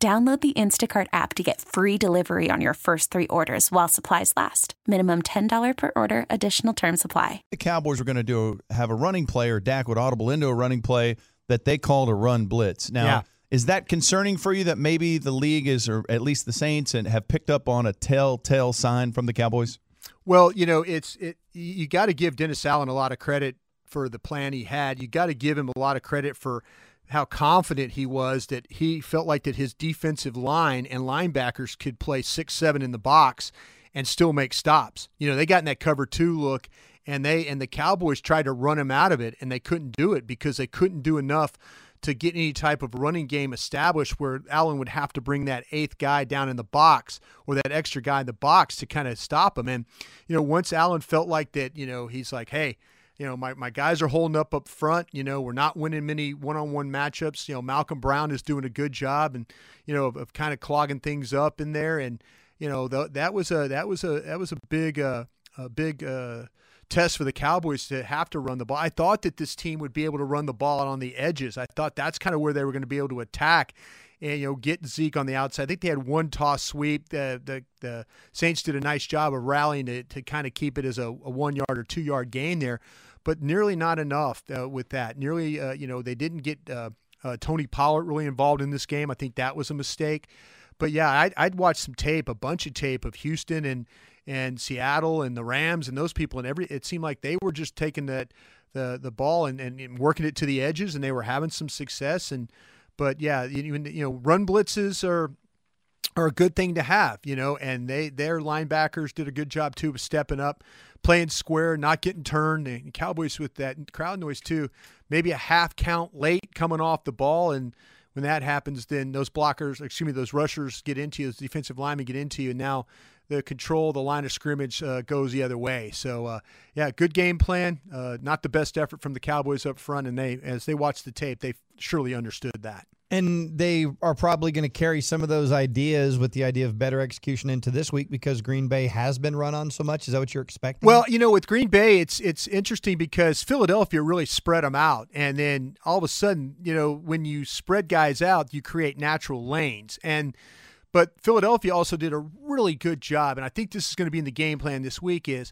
Download the Instacart app to get free delivery on your first three orders while supplies last. Minimum $10 per order, additional term supply. The Cowboys were going to do have a running play, or Dak would audible into a running play that they called a run blitz. Now, Yeah. is that concerning for you that maybe the league is, or at least the Saints, and have picked up on a telltale sign from the Cowboys? Well, you know, it's it. You got to give Dennis Allen a lot of credit for the plan he had. You got to give him a lot of credit for how confident he was that he felt like that his defensive line and linebackers could play six seven in the box and still make stops. You know, they got in that cover two look and they and the Cowboys tried to run him out of it and they couldn't do it because they couldn't do enough to get any type of running game established where Allen would have to bring that eighth guy down in the box or that extra guy in the box to kind of stop him. And, you know, once Allen felt like that, you know, he's like, hey, you know, my, my guys are holding up up front. You know, we're not winning many one on one matchups. You know, Malcom Brown is doing a good job and, you know, of, of kind of clogging things up in there. And, you know, th- that was a that was a that was a big uh, a big uh, test for the Cowboys to have to run the ball. I thought that this team would be able to run the ball on the edges. I thought that's kind of where they were going to be able to attack and you know get Zeke on the outside. I think they had one toss sweep. The the, the Saints did a nice job of rallying to, to kind of keep it as a, a one yard or two yard gain there, but nearly not enough uh, with that. Nearly, uh, you know, they didn't get uh, uh, Tony Pollard really involved in this game. I think that was a mistake. But yeah, I'd, I'd some tape, a bunch of tape of Houston and and Seattle and the Rams and those people, and every it seemed like they were just taking that the the ball and, and, and working it to the edges, and they were having some success. And but yeah, even you know, run blitzes are are a good thing to have, you know, and they their linebackers did a good job too of stepping up, playing square, not getting turned. And Cowboys with that crowd noise too, maybe a half count late coming off the ball, and when that happens, then those blockers, excuse me, those rushers get into you, those defensive linemen get into you, and now the control, the line of scrimmage uh, goes the other way. So uh, yeah, good game plan. Uh, not the best effort from the Cowboys up front, and they as they watched the tape, they surely understood that. And they are probably going to carry some of those ideas with the idea of better execution into this week because Green Bay has been run on so much. Is that what you're expecting? Well, you know, with Green Bay, it's it's interesting because Philadelphia really spread them out, and then all of a sudden, you know, when you spread guys out, you create natural lanes. And but Philadelphia also did a really good job, and I think this is going to be in the game plan this week. Is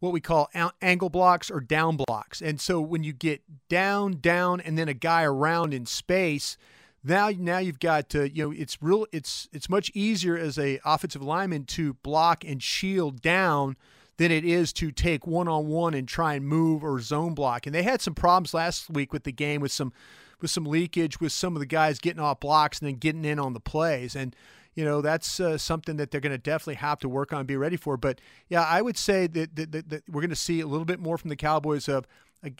what we call angle blocks or down blocks. And so when you get down, down, and then a guy around in space, now now you've got to you know it's real it's it's much easier as a offensive lineman to block and shield down than it is to take one on one and try and move or zone block. And they had some problems last week with the game with some with some leakage with some of the guys getting off blocks and then getting in on the plays and you know that's uh, something that they're going to definitely have to work on and be ready for but yeah i would say that, that, that, that we're going to see a little bit more from the cowboys of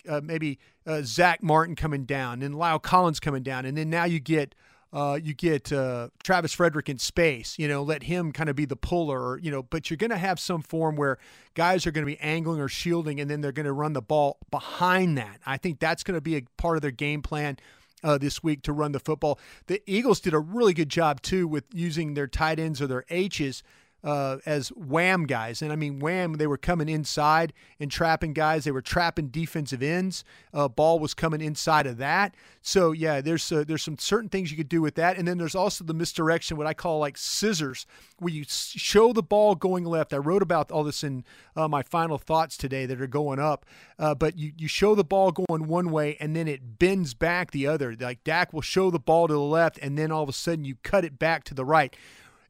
uh, maybe uh, Zach Martin coming down, and La'el Collins coming down, and then now you get uh, you get uh, Travis Frederick in space. You know, let him kind of be the puller, or, you know. But you're going to have some form where guys are going to be angling or shielding, and then they're going to run the ball behind that. I think that's going to be a part of their game plan. Uh, this week to run the football. The Eagles did a really good job too with using their tight ends or their H's uh, as wham guys. And I mean, wham, they were coming inside and trapping guys. They were trapping defensive ends. Uh, ball was coming inside of that. So, yeah, there's uh, there's some certain things you could do with that. And then there's also the misdirection, what I call like scissors, where you show the ball going left. I wrote about all this in uh, my final thoughts today that are going up. Uh, but you, you show the ball going one way and then it bends back the other. Like Dak will show the ball to the left and then all of a sudden you cut it back to the right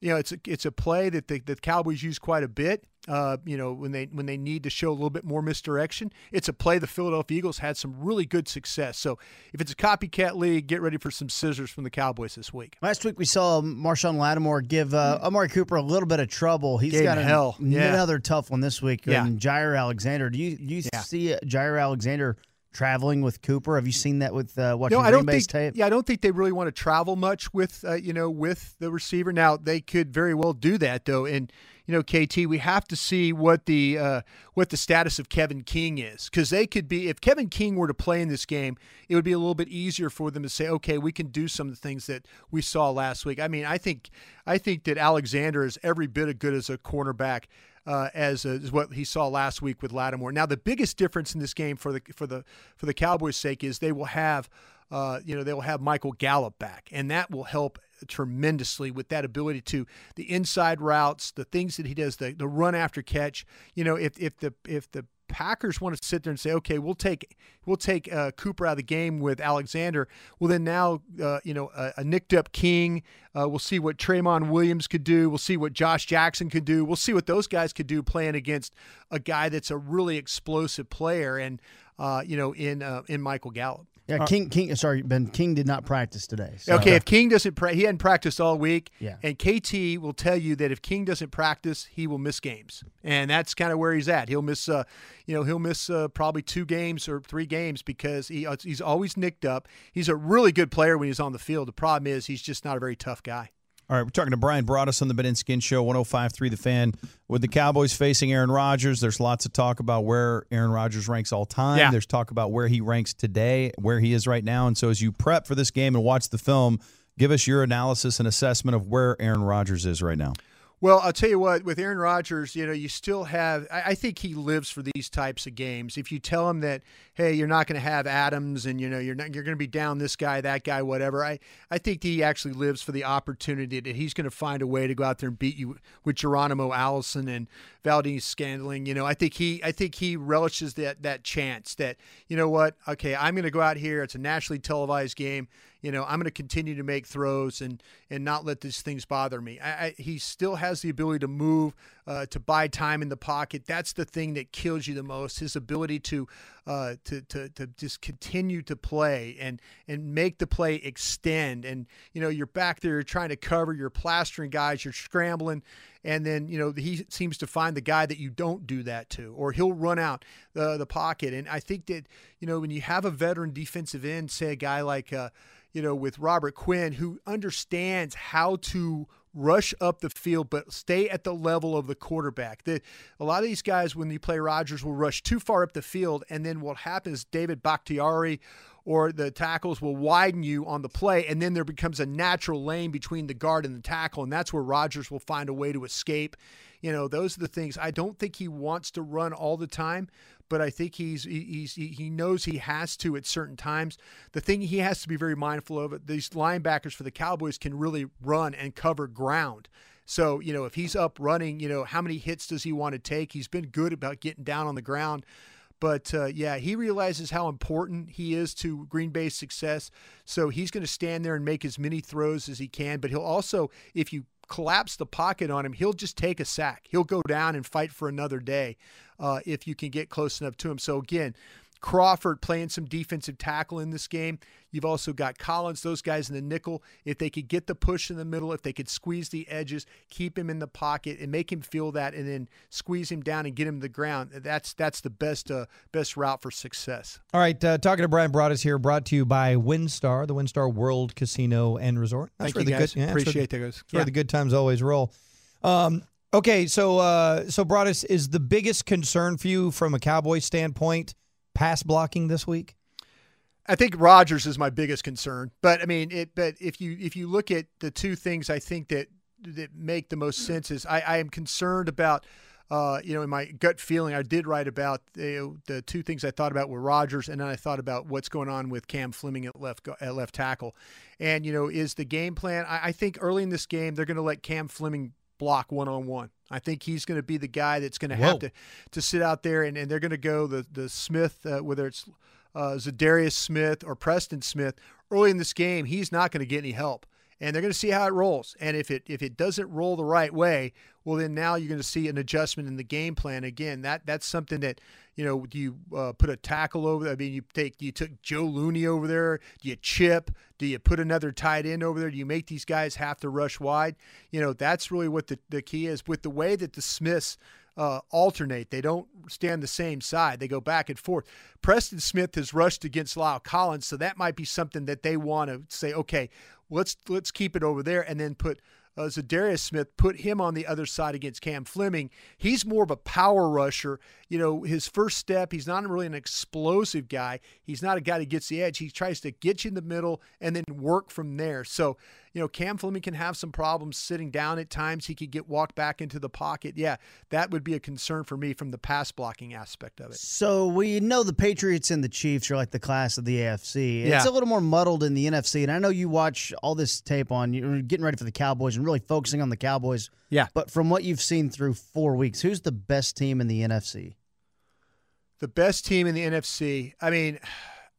you know, it's a, it's a play that the, the Cowboys use quite a bit. Uh, you know, when they when they need to show a little bit more misdirection, it's a play the Philadelphia Eagles had some really good success. So if it's a copycat league, get ready for some scissors from the Cowboys this week. Last week we saw Marshon Lattimore give uh, Amari Cooper a little bit of trouble. He's Gave got an- hell. Yeah. another tough one this week. Yeah. And Jaire Alexander. Do you do you Yeah. see Jaire Alexander traveling with Cooper? Have you seen that with uh, watching no, I Green don't Bay's think. tape? Yeah, I don't think they really want to travel much with uh, you know with the receiver. Now they could very well do that though, and you know, KT, we have to see what the uh, what the status of Kevin King is because they could be if Kevin King were to play in this game, it would be a little bit easier for them to say, okay, we can do some of the things that we saw last week. I mean, I think I think that Alexander is every bit as good as a cornerback. Uh, as, uh, as what he saw last week with Lattimore. Now, the biggest difference in this game for the for the for the Cowboys' sake is they will have, uh, you know, they will have Michael Gallup back, and that will help tremendously with that ability to the inside routes, the things that he does, the, the run after catch. You know, if if the if the Packers want to sit there and say, okay, we'll take we'll take uh, Cooper out of the game with Alexander. Well, then now uh, you know a, a, nicked up King. Uh, we'll see what Tramon Williams could do. We'll see what Josh Jackson could do. We'll see what those guys could do playing against a guy that's a really explosive player and uh, you know in uh, in Michael Gallup. Yeah, King. King. Sorry, Ben. King did not practice today. So. Okay, if King doesn't, pra- he hadn't practiced all week. Yeah. And KT will tell you that if King doesn't practice, he will miss games, and that's kind of where he's at. He'll miss, uh, you know, he'll miss uh, probably two games or three games because he uh, he's always nicked up. He's a really good player when he's on the field. The problem is he's just not a very tough guy. All right, we're talking to Bryan Broaddus on the Ben and Skin Show, 105.3 The Fan. With the Cowboys facing Aaron Rodgers, there's lots of talk about where Aaron Rodgers ranks all time. Yeah. There's talk about where he ranks today, where he is right now. And so as you prep for this game and watch the film, give us your analysis and assessment of where Aaron Rodgers is right now. Well, I'll tell you what, with Aaron Rodgers, you know, you still have, I, I think he lives for these types of games. If you tell him that, hey, you're not going to have Adams and, you know, you're not, you're going to be down this guy, that guy, whatever, I, I think he actually lives for the opportunity that he's going to find a way to go out there and beat you with Geronimo Allison and Valdes-Scantling. You know, I think he, I think he relishes that, that chance that, you know what, okay, I'm going to go out here. It's a nationally televised game you know, I'm going to continue to make throws and and not let these things bother me. I, I, he still has the ability to move, uh, to buy time in the pocket. That's the thing that kills you the most. His ability to uh, to, to to just continue to play and and make the play extend. And you know, you're back there, you're trying to cover, you're plastering guys, you're scrambling, and then you know he seems to find the guy that you don't do that to, or he'll run out the the pocket. And I think that you know when you have a veteran defensive end, say a guy like. Uh, you know, with Robert Quinn, who understands how to rush up the field, but stay at the level of the quarterback. The, a lot of these guys, when you play Rodgers, will rush too far up the field, and then what happens? David Bakhtiari or the tackles will widen you on the play, and then there becomes a natural lane between the guard and the tackle, and that's where Rodgers will find a way to escape. You know, those are the things. I don't think he wants to run all the time, but I think he's he's he knows he has to at certain times. The thing he has to be very mindful of these linebackers for the Cowboys can really run and cover ground. So, you know, if he's up running, you know, how many hits does he want to take? He's been good about getting down on the ground. But uh, yeah, he realizes how important he is to Green Bay's success. So he's going to stand there and make as many throws as he can. But he'll also, if you collapse the pocket on him, he'll just take a sack. He'll go down and fight for another day uh, if you can get close enough to him. So again, Crawford playing some defensive tackle in this game. You've also got Collins, those guys in the nickel. If they could get the push in the middle, if they could squeeze the edges, keep him in the pocket, and make him feel that, and then squeeze him down and get him to the ground, that's that's the best uh, best route for success. All right, uh, talking to Bryan Broaddus here, brought to you by WinStar, the WinStar World Casino and Resort. That's Thank where you the guys. Good, yeah, Appreciate that, guys. That's where the good times always roll. Um, okay, so uh, so Broaddus is the biggest concern for you from a Cowboy standpoint pass blocking this week? I think Rodgers is my biggest concern, but I mean, it. But if you if you look at the two things, I think that that make the most sense is I, I am concerned about. Uh, you know, in my gut feeling, I did write about the, the two things I thought about were Rodgers, and then I thought about what's going on with Cam Fleming at left at left tackle. And you know, is the game plan? I, I think early in this game they're going to let Cam Fleming block one on one. I think he's going to be the guy that's going to have to to sit out there, and, and they're going to go the the Smith, uh, whether it's uh, Za'Darius Smith or Preston Smith. Early in this game, he's not going to get any help, and they're going to see how it rolls. And if it if it doesn't roll the right way, well, then now you're going to see an adjustment in the game plan again. That that's something that you know. Do you uh, put a tackle over? I mean, you take you took Joe Looney over there. Do you chip? Do you put another tight end over there? Do you make these guys have to rush wide? You know, that's really what the, the key is. With the way that the Smiths uh, alternate. They don't stand the same side. They go back and forth. Preston Smith has rushed against La'el Collins, so that might be something that they want to say, okay, let's let's keep it over there, and then put uh, Za'Darius Smith, put him on the other side against Cam Fleming. He's more of a power rusher. You know, his first step, he's not really an explosive guy. He's not a guy that gets the edge. He tries to get you in the middle and then work from there. So, you know, Cam Fleming can have some problems sitting down at times. He could get walked back into the pocket. Yeah, that would be a concern for me from the pass blocking aspect of it. So we know the Patriots and the Chiefs are like the class of the AFC. Yeah. It's a little more muddled in the NFC, and I know you watch all this tape on. You're getting ready for the Cowboys and really focusing on the Cowboys. Yeah. But from what you've seen through four weeks, who's the best team in the NFC? The best team in the NFC. I mean,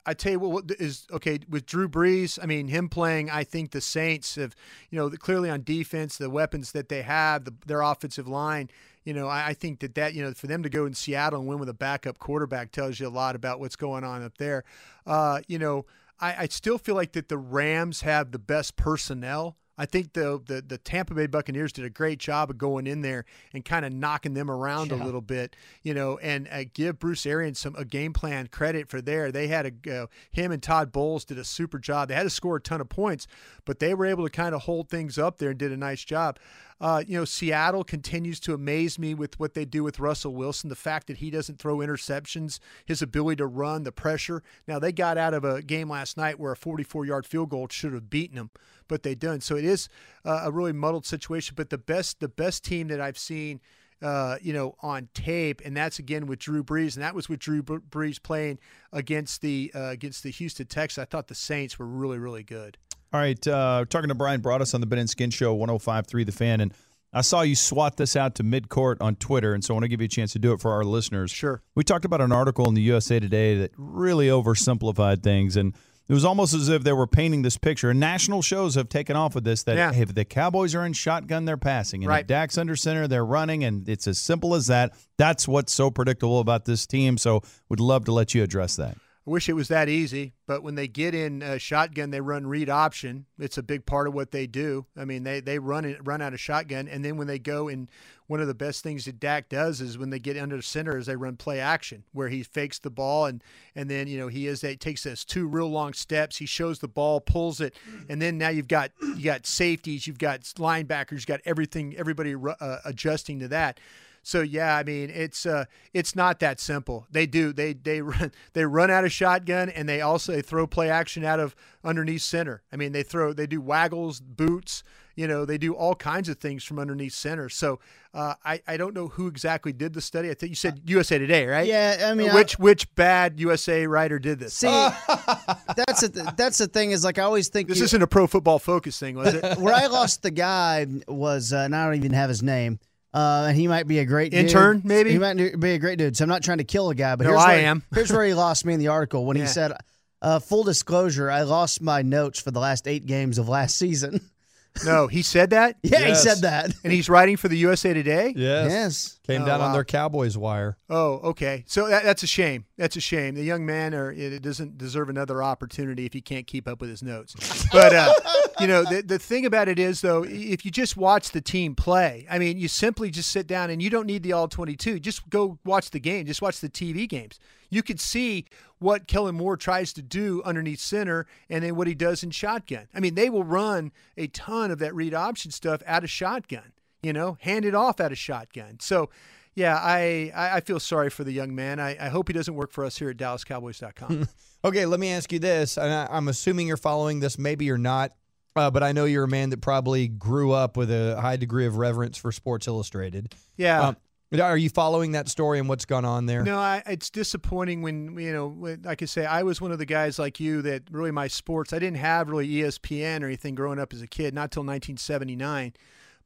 I tell you what, is okay with Drew Brees. I mean, him playing. I think the Saints have, you know, clearly on defense, the weapons that they have, the, their offensive line. You know, I, I think that that you know for them to go in Seattle and win with a backup quarterback tells you a lot about what's going on up there. Uh, you know, I, I still feel like that the Rams have the best personnel. I think the, the the Tampa Bay Buccaneers did a great job of going in there and kind of knocking them around Yeah. a little bit, you know, and uh, give Bruce Arians some a game plan credit for there. They had a uh, him and Todd Bowles did a super job. They had to score a ton of points, but they were able to kind of hold things up there and did a nice job. Uh, you know, Seattle continues to amaze me with what they do with Russell Wilson. The fact that he doesn't throw interceptions, his ability to run, the pressure. Now they got out of a game last night where a 44-yard field goal should have beaten them, but they didn't. So it is uh, a really muddled situation. But the best, the best team that I've seen. Uh, you know, on tape, and that's again with Drew Brees, and that was with Drew Brees playing against the uh, against the Houston Texans. I thought the Saints were really, really good. All right, uh, talking to Bryan Broaddus on the Ben and Skin Show, 105.3 The Fan, and I saw you swat this out to midcourt on Twitter, and so I want to give you a chance to do it for our listeners. Sure. We talked about an article in the USA Today that really oversimplified things, and it was almost as if they were painting this picture. And national shows have taken off with this that Yeah. hey, if the Cowboys are in shotgun, they're passing, and Right. if Dak's under center, they're running, and it's as simple as that. That's what's so predictable about this team. So, would love to let you address that. I wish it was that easy, but when they get in uh, shotgun, they run read option. It's a big part of what they do. I mean, they they run it, run out of shotgun, and then when they go in, one of the best things that Dak does is when they get under center is they run play action, where he fakes the ball and and then you know he is they takes those two real long steps. He shows the ball, pulls it, and then now you've got you got safeties, you've got linebackers, you've got everything, everybody uh, adjusting to that. So yeah, I mean it's uh, it's not that simple. They do they they run they run out of shotgun and they also they throw play action out of underneath center. I mean they throw they do waggles, boots. You know they do all kinds of things from underneath center. So uh, I I don't know who exactly did the study. I think you said USA Today, right? Yeah, I mean, I- which which bad USA writer did this? See, that's the that's the thing is like I always think this you- isn't a pro football focus thing, was it? where I lost the guy was, uh, and I don't even have his name. Uh, and he might be a great dude. Intern, maybe? He might be a great dude. So I'm not trying to kill a guy, but No, here's I where, am. here's where he lost me in the article when Yeah. he said, uh, "Full disclosure, I lost my notes for the last eight games of last season." no, he said that, yeah, Yes. he said that. and he's writing for the USA Today. Yes. Came Oh, down on their Cowboys wire. Oh, okay. So that, that's a shame. That's a shame. The young man or it doesn't deserve another opportunity if he can't keep up with his notes. But uh, you know, the the thing about it is though, if you just watch the team play, I mean, you simply just sit down and you don't need the all twenty two. Just go watch the game. Just watch the TV games. You could see what Kellen Moore tries to do underneath center and then what he does in shotgun. I mean, they will run a ton of that read option stuff out of shotgun you know, hand it off at a shotgun. So, yeah, I, I I feel sorry for the young man. I, I hope he doesn't work for us here at DallasCowboys.com. Okay, let me ask you this. And I, I'm assuming you're following this, maybe you're not, uh, but I know you're a man that probably grew up with a high degree of reverence for Sports Illustrated. yeah. Um, are you following that story and what's gone on there? No, I, it's disappointing when you know, when, like I could say, I was one of the guys like you that really my sports. I didn't have really ESPN or anything growing up as a kid, not till 1979.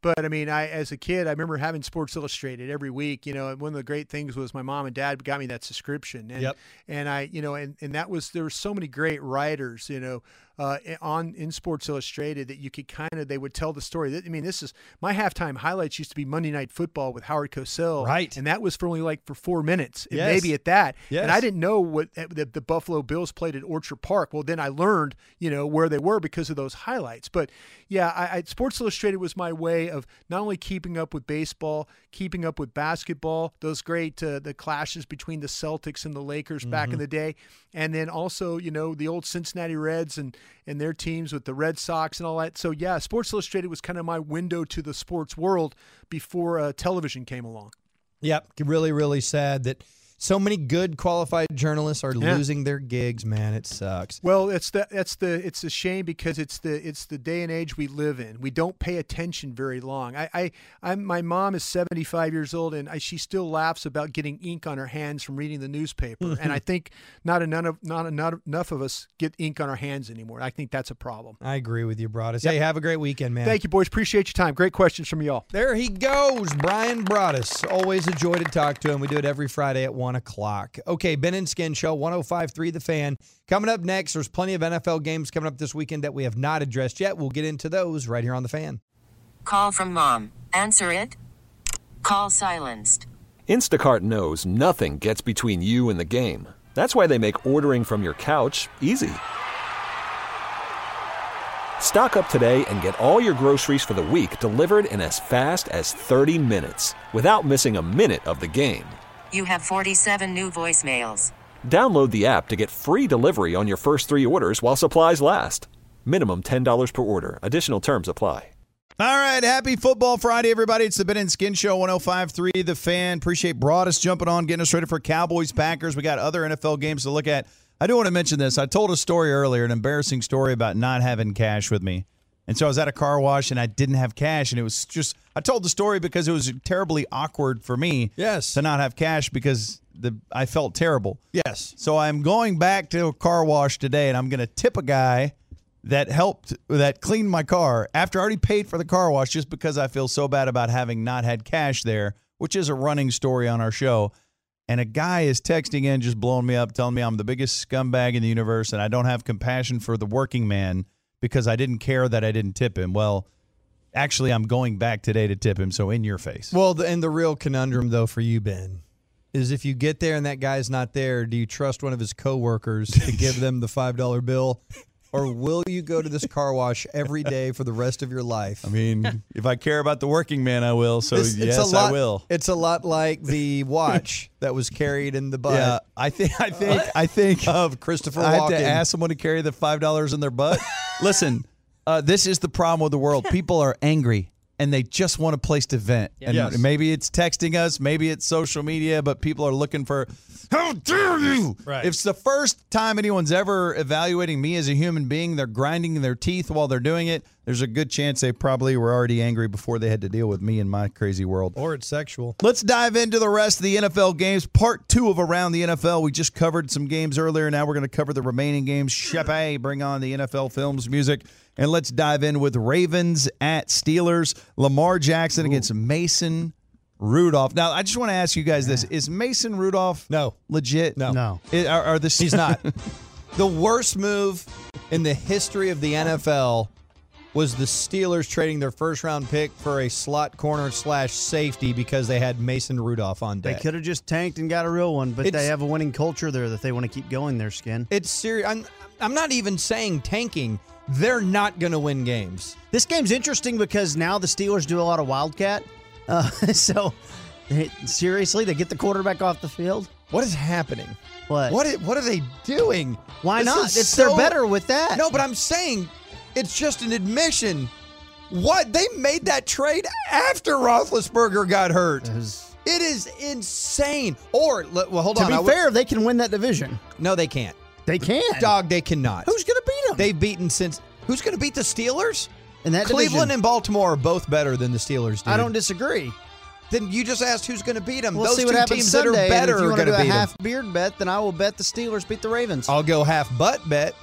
But I mean, I as a kid, I remember having Sports Illustrated every week. You know, and one of the great things was my mom and dad got me that subscription, and Yep. and I, you know, and and that was there were so many great writers. You know, uh, on in Sports Illustrated that you could kind of they would tell the story. I mean, this is my halftime highlights used to be Monday Night Football with Howard Cosell, Right. And that was for only like for four minutes, and Yes. maybe at that. Yes. And I didn't know what eh, the, the Buffalo Bills played at Orchard Park. Well, then I learned, you know, where they were because of those highlights. But yeah, I, I, Sports Illustrated was my way of not only keeping up with baseball, keeping up with basketball, those great uh, the clashes between the Celtics and the Lakers back Mm-hmm. in the day, and then also you know the old Cincinnati Reds and and their teams with the Red Sox and all that. So yeah, Sports Illustrated was kind of my window to the sports world before uh, television came along. Yep. Really, really sad that so many good qualified journalists are Yeah. losing their gigs, man. It sucks. Well, it's the that's the it's a shame because it's the it's the day and age we live in. We don't pay attention very long. I I I'm, my mom is 75 years old and I, she still laughs about getting ink on her hands from reading the newspaper. and I think not enough of not enough, enough of us get ink on our hands anymore. I think that's a problem. I agree with you, Broaddus. Hey, have a great weekend, man. Thank you, boys. Appreciate your time. Great questions from y'all. There he goes, Bryan Broaddus. Always a joy to talk to him. We do it every Friday at 1 o'clock. Okay, Ben and Skin Show, 1053 The Fan. Coming up next, there's plenty of NFL games coming up this weekend that we have not addressed yet. We'll get into those right here on The Fan. Call from mom. Answer it. Call silenced. Instacart knows nothing gets between you and the game. That's why they make ordering from your couch easy. Stock up today and get all your groceries for the week delivered in as fast as 30 minutes without missing a minute of the game. You have 47 new voicemails. Download the app to get free delivery on your first three orders while supplies last. Minimum $10 per order. Additional terms apply. All right, happy Football Friday, everybody. It's the Ben and Skin Show, 105.3 The Fan. Appreciate Broaddus jumping on, getting us ready for Cowboys, Packers. We got other NFL games to look at. I do want to mention this. I told a story earlier, an embarrassing story about not having cash with me. And so I was at a car wash and I didn't have cash. And it was just, I told the story because it was terribly awkward for me Yes. to not have cash because the I felt terrible. Yes. So I'm going back to a car wash today, and I'm going to tip a guy that helped that cleaned my car after I already paid for the car wash, just because I feel so bad about having not had cash there, which is a running story on our show. And a guy is texting in, just blowing me up, telling me I'm the biggest scumbag in the universe, and I don't have compassion for the working man because I didn't care that I didn't tip him. Well, actually, I'm going back today to tip him. So in your face. Well, the, and the real conundrum, though, for you, Ben, is if you get there and that guy's not there, do you trust one of his coworkers to give them the $5 bill? Or will you go to this car wash every day for the rest of your life? I mean, if I care about the working man, I will. So This- yes, lot, I will. It's a lot like the watch that was carried in the butt Yeah, I think I think I think of Christopher I have to ask someone to carry the five dollars in their butt. Listen, uh, this is the problem with the world. People are angry and they just want a place to vent. And Yes. maybe it's texting us, maybe it's social media, but people are looking for how dare you? Right. If it's the first time anyone's ever evaluating me as a human being, they're grinding their teeth while they're doing it. There's a good chance they probably were already angry before they had to deal with me in my crazy world. or it's sexual. Let's dive into the rest of the NFL games. Part two of Around the NFL. We just covered some games earlier. Now we're going to cover the remaining games. Shepe, bring on the NFL Films music. And let's dive in with Ravens at Steelers. Lamar Jackson against Mason Rudolph. Now, I just want to ask you guys this. Is Mason Rudolph No. legit? No. No. I- Are, are the He's not. the worst move in the history of the NFL was the Steelers trading their first round pick for a slot corner slash safety because they had Mason Rudolph on deck. They could have just tanked and got a real one, but It's- they have a winning culture there that they want to keep going their skin. It's serious. I'm, I'm not even saying tanking. They're not going to win games. This game's interesting because now the Steelers do a lot of wildcat. Uh, so, they, seriously, they get the quarterback off the field. What is happening? What? What? What are they doing? Why This not? It's so- they're better with that. No, but I'm saying it's just an admission. What they made that trade after Roethlisberger got hurt. It was- It is insane. Or well, hold to on. To be fair, they can win that division. no, they can't. They can't. Dog, they cannot. Who's going to beat them? They've beaten since. Who's going to beat the Steelers? in that Cleveland division? and Baltimore are both better than the Steelers. Dude. I don't disagree. Then you just asked who's going to beat them. We'll Those see two what happens teams Sunday. that are better if you are want to going do to a beat them. half beard bet, then I will bet the Steelers beat the Ravens. I'll go half butt bet.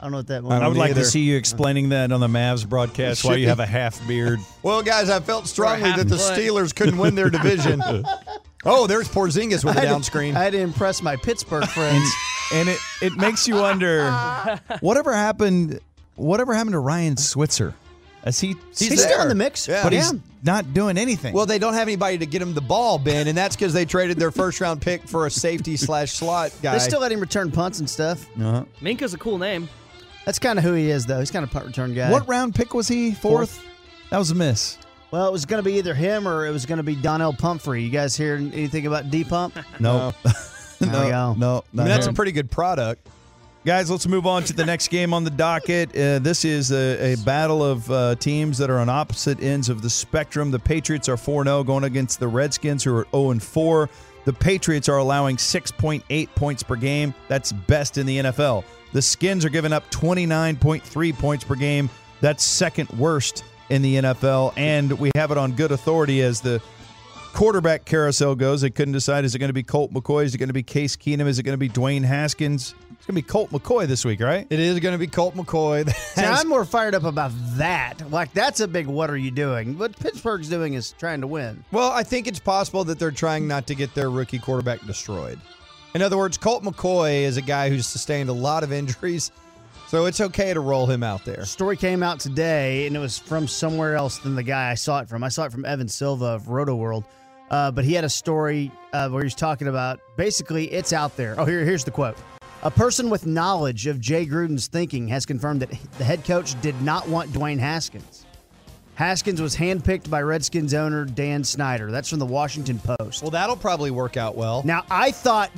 I don't know what that means. I would like either. to see you explaining that on the Mavs broadcast why you have a half beard. Well, guys, I felt strongly that the foot. Steelers couldn't win their division. oh, there's Porzingis with a I had to- down screen. I had to impress my Pittsburgh friends. and it it makes you wonder whatever happened. Whatever happened to Ryan Switzer? As he He's still in the mix. Yeah. but yeah. he's not doing anything. Well, they don't have anybody to get him the ball, Ben, and that's because they traded their first round pick for a safety slash slot guy. They still let him return punts and stuff. uh Minka's a cool name. That's kind of who he is, though. He's kind of punt return guy. what round pick was he? Fourth. That was a miss. Well, it was going to be either him or it was going to be Donnel Pumphrey. You guys hear anything about D Pump? No. There we no, no. I mean, that's a pretty good product. Guys, let's move on to the next game on the docket. Uh, this is a, a battle of uh, teams that are on opposite ends of the spectrum. The Patriots are 4 0 going against the Redskins, who are 0 4. The Patriots are allowing 6.8 points per game. That's best in the NFL. The Skins are giving up 29.3 points per game. That's second worst in the NFL. And we have it on good authority as the quarterback carousel goes. They couldn't decide is it going to be Colt McCoy? Is it going to be Case Keenum? Is it going to be Dwayne Haskins? It's going to be Colt McCoy this week, right? It is going to be Colt McCoy. See, I'm more fired up about that. Like, that's a big what are you doing? What Pittsburgh's doing is trying to win. Well, I think it's possible that they're trying not to get their rookie quarterback destroyed. In other words, Colt McCoy is a guy who's sustained a lot of injuries, so it's okay to roll him out there. Story came out today, and it was from somewhere else than the guy I saw it from. I saw it from Evan Silva of Rotoworld, uh, but he had a story uh, where he's talking about basically it's out there. Oh, here, here's the quote. A person with knowledge of Jay Gruden's thinking has confirmed that the head coach did not want Dwayne Haskins. Haskins was handpicked by Redskins owner Dan Snyder. That's from the Washington Post. Well, that'll probably work out well. Now, I thought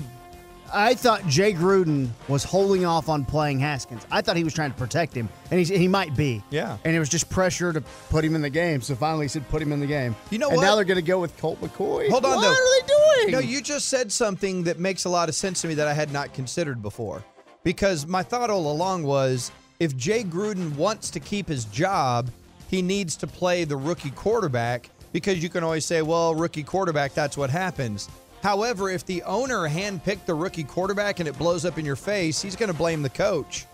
I thought Jay Gruden was holding off on playing Haskins. I thought he was trying to protect him, and he, he might be. Yeah. And it was just pressure to put him in the game. So finally, he said, "Put him in the game." You know and what? now they're going to go with Colt McCoy. Hold on, what though. are they doing? No, you just said something that makes a lot of sense to me that I had not considered before. Because my thought all along was if Jay Gruden wants to keep his job, he needs to play the rookie quarterback because you can always say, well, rookie quarterback, that's what happens. However, if the owner handpicked the rookie quarterback and it blows up in your face, he's going to blame the coach.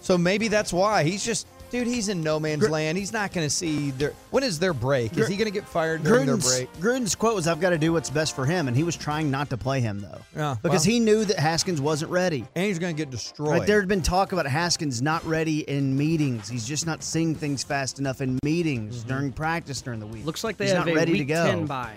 So maybe that's why. He's just, dude, he's in no man's Gr- land. He's not going to see their. When is their break? Is he going to get fired during their Gruden's, break? Gruden's quote was, "I've got to do what's best for him," and he was trying not to play him though, Yeah, because well. he knew that Haskins wasn't ready. And he's going to get destroyed. Right, there had been talk about Haskins not ready in meetings. He's just not seeing things fast enough in meetings mm-hmm. during practice during the week. Looks like they He's have not a ready week to go. 10 bye.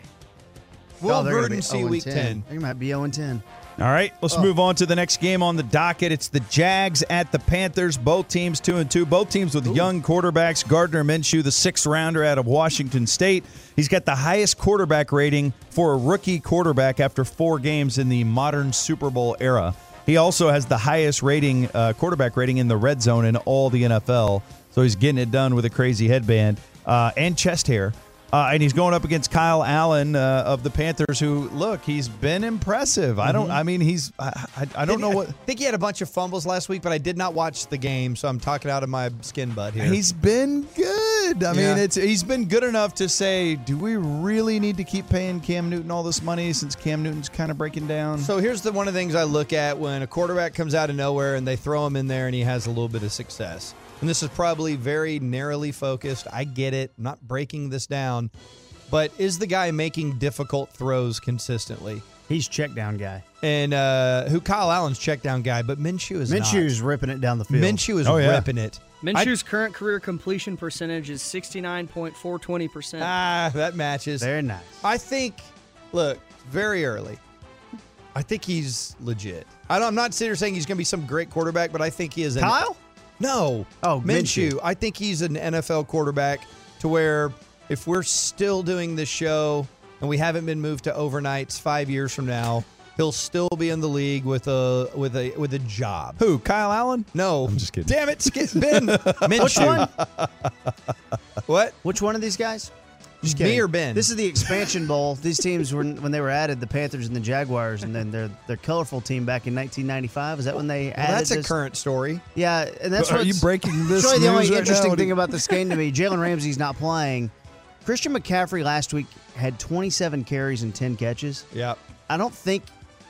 Will Oh, they're gonna Gruden see week 10? They might be 0 and 10. All right, let's move on to the next game on the docket. It's the Jags at the Panthers. Both teams two and two. Both teams with young quarterbacks. Gardner Minshew, the sixth rounder out of Washington State. He's got the highest quarterback rating for a rookie quarterback after four games in the modern Super Bowl era. He also has the highest rating uh, quarterback rating in the red zone in all the NFL. So he's getting it done with a crazy headband uh, and chest hair. Uh, and he's going up against Kyle Allen uh, of the Panthers, who look, he's been impressive. I don't, I mean, he's, I, I, I don't Did- know what I think he had a bunch of fumbles last week, but I did not watch the game, so I'm talking out of my skin butt here. he's been good. I mean, it's he's been good enough to say, do we really need to keep paying Cam Newton all this money since Cam Newton's kind of breaking down? so here's the one of the things I look at when a quarterback comes out of nowhere and they throw him in there and he has a little bit of success. And this is probably very narrowly focused. I get it. I'm not breaking this down. But is the guy making difficult throws consistently? He's check down guy. And uh, who Kyle Allen's check down guy, but Minshew is Minshew's ripping it down the field. Minshew is Oh, yeah. ripping it. Minshew's current career completion percentage is 69.420%. Ah, that matches. Very nice. I think, look, very early. I think he's legit. I don't, I'm not sitting here saying he's going to be some great quarterback, but I think he is. An, Kyle? No. Oh, Minshew. Minshew. I think he's an NFL quarterback to where if we're still doing this show and we haven't been moved to overnights five years from now, he'll still be in the league with a with a with a job. Who? Kyle Allen? No, I'm just kidding. Damn it, Skip Ben. Minshew. Which one? What? Which one of these guys? Just Me or Ben? This is the expansion bowl. These teams were when they were added, the Panthers and the Jaguars, and then their their colorful team back in 1995. Is that when they Well, added? that's a this? current story. Yeah, and that's Are what you breaking this Really, the only right interesting now? thing about this game to me, Jalen Ramsey's not playing. Christian McCaffrey last week had 27 carries and 10 catches. Yep. I don't think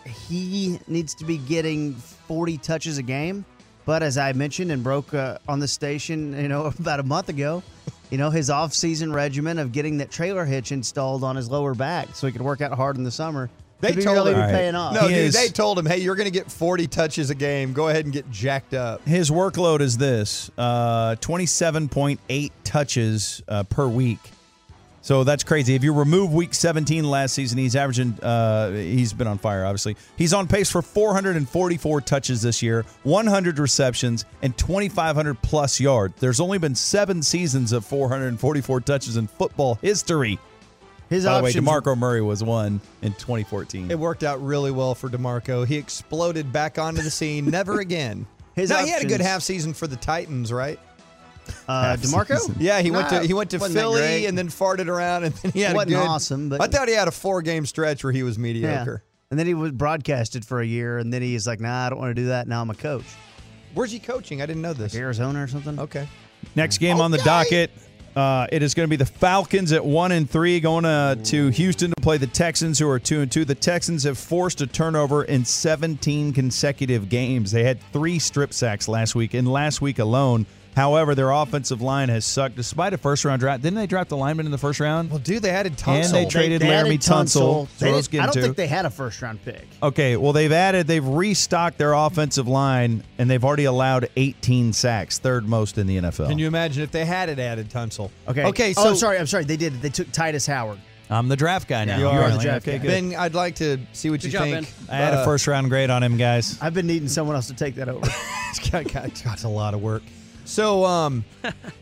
he needs to be getting 40 touches a game. But as I mentioned and broke uh, on the station, you know, about a month ago, you know, his off-season regimen of getting that trailer hitch installed on his lower back so he could work out hard in the summer They Could be told really him. be paying off. No, He dude, is- they told him, hey, you're going to get 40 touches a game. Go ahead and get jacked up. His workload is this: uh, twenty-seven point eight touches uh, per week. So that's crazy. If you remove Week 17 last season, he's averaging. Uh, he's been on fire. Obviously, he's on pace for 444 touches this year, 100 receptions, and 2,500 plus yards. There's only been seven seasons of 444 touches in football history. His By the way. Demarco Murray was one in 2014. It worked out really well for DeMarco. He exploded back onto the scene. Never again. His now, he had a good half season for the Titans, right? Uh, Demarco. Yeah, he went Nah, to he went to Philly and then farted around and then he had Wasn't a good, awesome, but- I thought he had a four game stretch where he was Yeah. mediocre. And then he was broadcasted for a year, and then he's like, "Nah, I don't want to do that. Now I'm a coach, Where's he coaching? I didn't know this. Arizona or something." Okay. Next game on the Okay. docket, uh, it is going to be the Falcons at one and three going uh, to Houston to play the Texans, who are two and two. The Texans have forced a turnover in 17 consecutive games. They had three strip sacks last week, and last week alone. However, their offensive line has sucked despite a first round draft. Didn't they draft the lineman in the first round? Well, dude, they added Tunsil. And they traded Laremy added Tunsil. They what I was didn't- getting I don't to. think they had a first round pick. Okay, well they've added, they've restocked their offensive line, and they've already allowed 18 sacks, third most in the NFL. Can you imagine if they had it added Tunsil? Okay. Okay. Oh, So I'm sorry. I'm sorry. They did. They took Tytus Howard. I'm the draft guy now. You are the draft okay, guy. Ben, I'd like to see what Good you job, think. Ben. I had a Uh, first round grade on him, guys. I've been needing someone else to take that over. It's got, got, got a lot of work. So, um,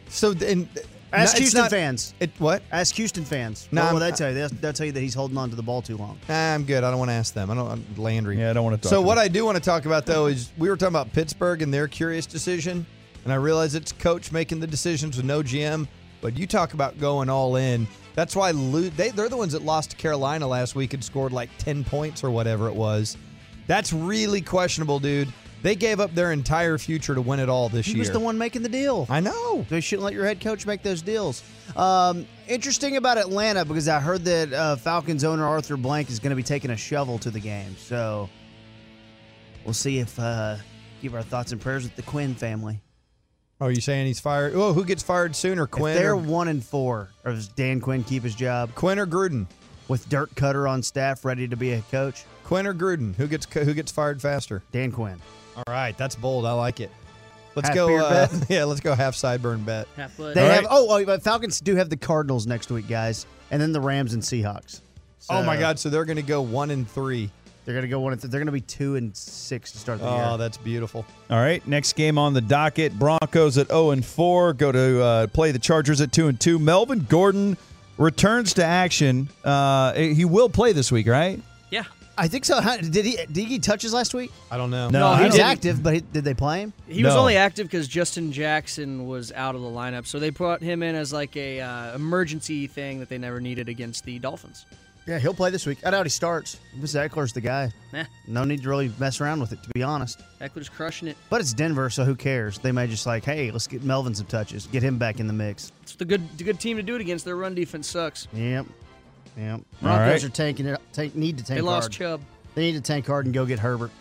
so and Ask it's Houston not- fans. It what? Ask Houston fans. No, what will I'm- they tell you? They'll, they'll tell you that he's holding on to the ball too long. Nah, I'm good. I don't want to ask them. I don't Landry. Yeah, I don't want to talk. So to what him. I do want to talk about though is we were talking about Pittsburgh and their curious decision, and I realize it's coach making the decisions with no GM. But you talk about going all in. That's why lo- they they're the ones that lost to Carolina last week and scored like ten points or whatever it was. That's really questionable, dude. They gave up their entire future to win it all this He year. was the one making the deal. I know. They shouldn't let your head coach make those deals. Um, interesting about Atlanta because I heard that uh, Falcons owner Arthur Blank is going to be taking a shovel to the game. So we'll see if uh, give our thoughts and prayers with the Quinn family. Oh, you saying he's fired? Oh, who gets fired sooner, Quinn? if they're or, one and four, or does Dan Quinn keep his job Quinn or Gruden? with Dirk Koetter on staff, ready to be a coach? Quinn or Gruden? Who gets who gets fired faster? Dan Quinn. All right, that's bold. I like it. Let's Half go. beer Uh, bet? yeah, let's go half sideburn bet. Half blood. They All have right. oh, oh, but Falcons do have the Cardinals next week, guys, and then the Rams and Seahawks. oh my So God! So they're going to go one and three. they're gonna go one. and th- They're gonna be two and six to start the year. Oh, that's beautiful. All right, next game on the docket: Broncos at 0 and 4 go to uh, play the Chargers at 2 and 2. Melvin Gordon returns to action. Uh, he will play this week, right? Yeah. I think so. How- Did he? Did he touch his last week? I don't know. No, No, he he was didn't. active, but he, did they play him? He was No. only active because Justin Jackson was out of the lineup, so they brought him in as like a uh, emergency thing that they never needed against the Dolphins. Yeah, he'll play this week. I doubt he starts. Miss Ekeler's the guy. Nah, No need to really mess around with it, to be honest. Ekeler's crushing it. But it's Denver, so who cares? They may just like, hey, let's get Melvin some touches, get him back in the mix. It's the good, the good team to do it against. Their run defense sucks. Yep, yep. All Broncos right. are tanking it. Tank, need to tank They lost hard. Chubb. They need to tank hard and go get Herbert.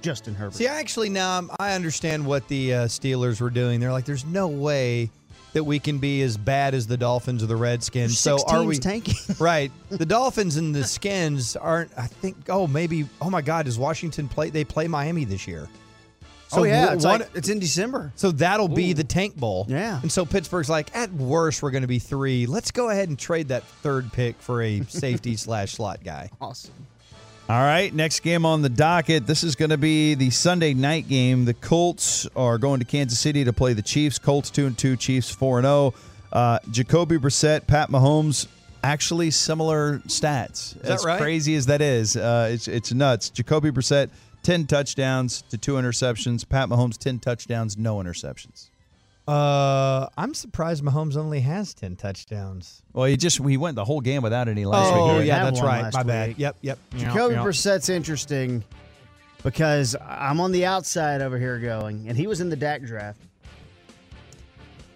Justin Herbert. See, I actually now I'm- I understand what the uh, Steelers were doing. They're like, there's no way that we can be as bad as the Dolphins or the Redskins. There's so six are we? tanking? right. The Dolphins and the Skins aren't. I think. Oh, maybe. Oh my God. Does Washington play? They play Miami this year. Oh yeah, it's, one- like, it's in December. So that'll be the tank bowl. Yeah. And so Pittsburgh's like, at worst, we're going to be three. Let's go ahead and trade that third pick for a safety slash slot guy. Awesome. All right, next game on the docket. This is going to be the Sunday night game. The Colts are going to Kansas City to play the Chiefs. Colts two and two, Chiefs four and zero. Uh, Jacoby Brissett, Pat Mahomes, actually similar stats. that as right? crazy as that is, uh, it's it's nuts. Jacoby Brissett, ten touchdowns to two interceptions. Pat Mahomes, ten touchdowns, no interceptions. Uh, I'm surprised Mahomes only has 10 touchdowns. Well, he just he went the whole game without any last Oh, week. he right? yeah, that's right. last My bad. week. Yep, yep. Jacoby Yep, yep. Brissett's interesting because I'm on the outside over here going, and he was in the Dak draft.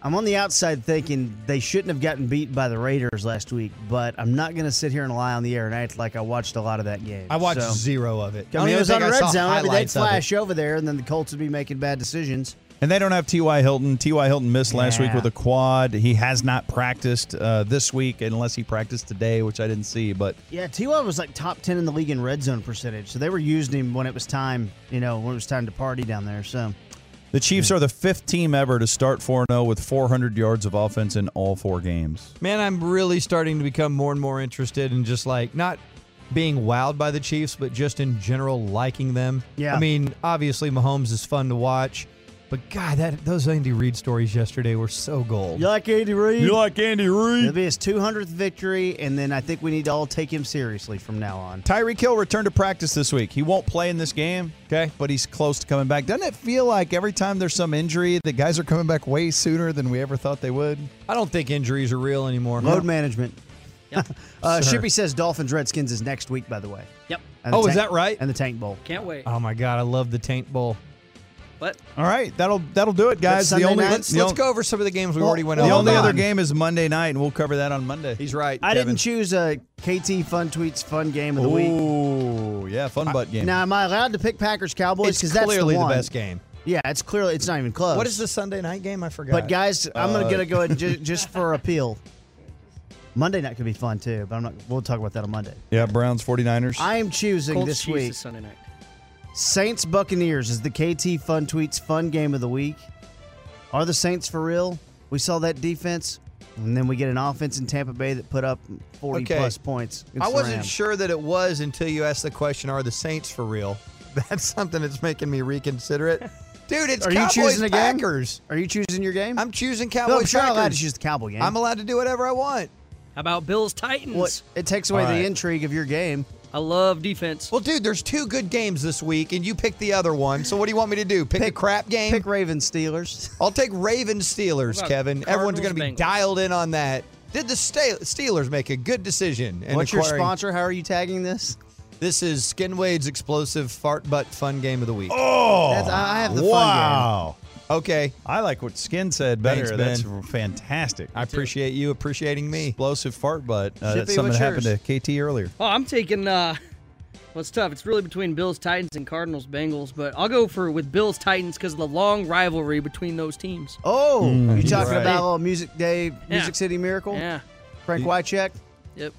I'm on the outside thinking they shouldn't have gotten beat by the Raiders last week, but I'm not going to sit here and lie on the air and act like I watched a lot of that game. I watched So- zero of it. I mean, it was on the I red zone. I mean, they'd highlights of it. flash over there, and then the Colts would be making bad decisions. And they don't have T.Y. Hilton. T.Y. Hilton missed last week with a quad. He has not practiced uh, this week unless he practiced today, which I didn't see. But Yeah, T.Y. was like top 10 in the league in red zone percentage. So they were using him when it was time, you know, when it was time to party down there. So the Chiefs are the fifth team ever to start 4 0 with 400 yards of offense in all four games. Man, I'm really starting to become more and more interested in just like not being wowed by the Chiefs, but just in general liking them. Yeah. I mean, obviously Mahomes is fun to watch, but God, that those Andy Reid stories yesterday were so gold. you like Andy Reid? You like Andy Reid? It'll be his 200th victory, and then I think we need to all take him seriously from now on. Tyreek Hill returned to practice this week. He won't play in this game, Okay. but he's close to coming back. Doesn't it feel like every time there's some injury, the guys are coming back way sooner than we ever thought they would? I don't think injuries are real anymore. Load management. Yep. uh, Sure. Shippy says Dolphins Redskins is next week, by the way. Yep. And the Oh, is that right? And the Tank Bowl. Can't wait. Oh my God, I love the Taint Bowl. But All right, that'll that'll do it, guys. The only night? Let's, the let's on- go over some of the games we Well, already went The well, over. The only other game is Monday night, and we'll cover that on Monday. He's right. I Kevin. didn't choose a KT Fun Tweets Fun Game of the Week. Ooh, yeah, fun butt game. Now, am I allowed to pick Packers Cowboys? Because that's clearly the, the, best game. Yeah, it's clearly it's not even close. What is the Sunday night game? I forgot. But guys, I'm Uh, gonna gonna go ahead and ju- just for appeal. Monday night could be fun too, but I'm not. We'll talk about that on Monday. yeah, Browns 49ers. I am choosing Colts this week Sunday night. Saints Buccaneers is the KT Fun Tweets Fun Game of the Week. Are the Saints for real? We saw that defense, and then we get an offense in Tampa Bay that put up 40 Okay. plus points. I wasn't Rams. sure that it was until you asked the question, "Are the Saints for real?" That's something that's making me reconsider it. Dude, it's Are you Cowboys choosing a game? Packers. Are you choosing your game? I'm choosing no, Cowboys I'm sure I'm allowed to choose the Cowboy game. I'm allowed to do whatever I want. How about Bills Titans? Well, it takes away All right. the intrigue of your game. I love defense. Well, dude, there's two good games this week, and you picked the other one. So what do you want me to do? Pick, a crap game? Pick Ravens Steelers. I'll take Ravens Steelers, What about Kevin. Everyone's going to be Bengals? dialed in on that. Did the Steelers make a good decision? in What's your sponsor? How are you tagging this? This is Skinwade's explosive fart butt fun game of the week. oh, That's- I have the fun game. wow. Okay, I like what Skin said better. Thanks, That's Ben. fantastic. I appreciate you appreciating me. Explosive fart butt. Uh, that's something what's that happened yours? to KT earlier. Oh, I'm taking. uh Well, it's tough. It's really between Bills Titans and Cardinals Bengals, but I'll go for with Bills Titans because of the long rivalry between those teams. Oh, you talking right. about a little Music Day, Music City Miracle? Yeah. Frank Wycheck? Yep.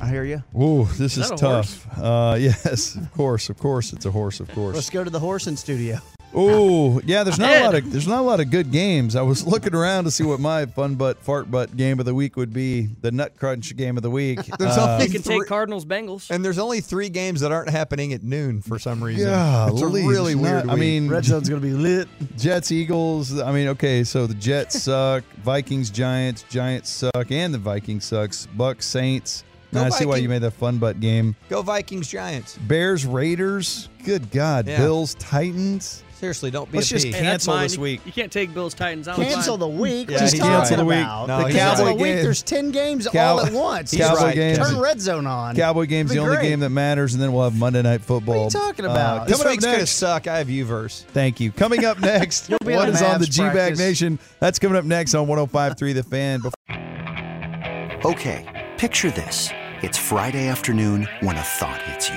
I hear you. Ooh, this is, that a tough. Uh, yes, of course, of course, it's a horse, of course. Let's go to the Horson studio. Ooh, yeah. There's not a lot of there's not a lot of good games. I was looking around to see what my fun butt fart butt game of the week would be. The Nut Crunch game of the week. There's Uh, only You can three- take Cardinals Bengals. and there's only three games that aren't happening at noon for some reason. Yeah, it's a really weird. I week. mean, Red Zone's going to be lit. Jets, Eagles. I mean, okay, so the Jets suck. Vikings, Giants. Giants suck, and the Vikings sucks. Bucks, Saints. Go Now, I see why you made that fun butt game. go Vikings Giants. Bears, Raiders. Good God, Yeah. Bills, Titans. Seriously, don't be Let's a just pea. Hey, that's cancel mine. this You- week. You can't take Bills Titans. I'm Cancel fine. the week. Yeah, what he's are you right. The week. about? No, the he's cancel right. the week. game. There's 10 games Cow- all at once. He's Cowboy right, games. Turn Red Zone on. Cowboy game's the It'd only great. game that matters, and then we'll have Monday Night Football. What are you talking Uh, about? This coming up week's gonna next. suck. I have Uverse. Thank you. Coming up next, You'll be what at is on the Mavs G Bag practice. Nation? That's coming up next on 105.3 The Fan. Before- Okay, picture this. It's Friday afternoon when a thought hits you.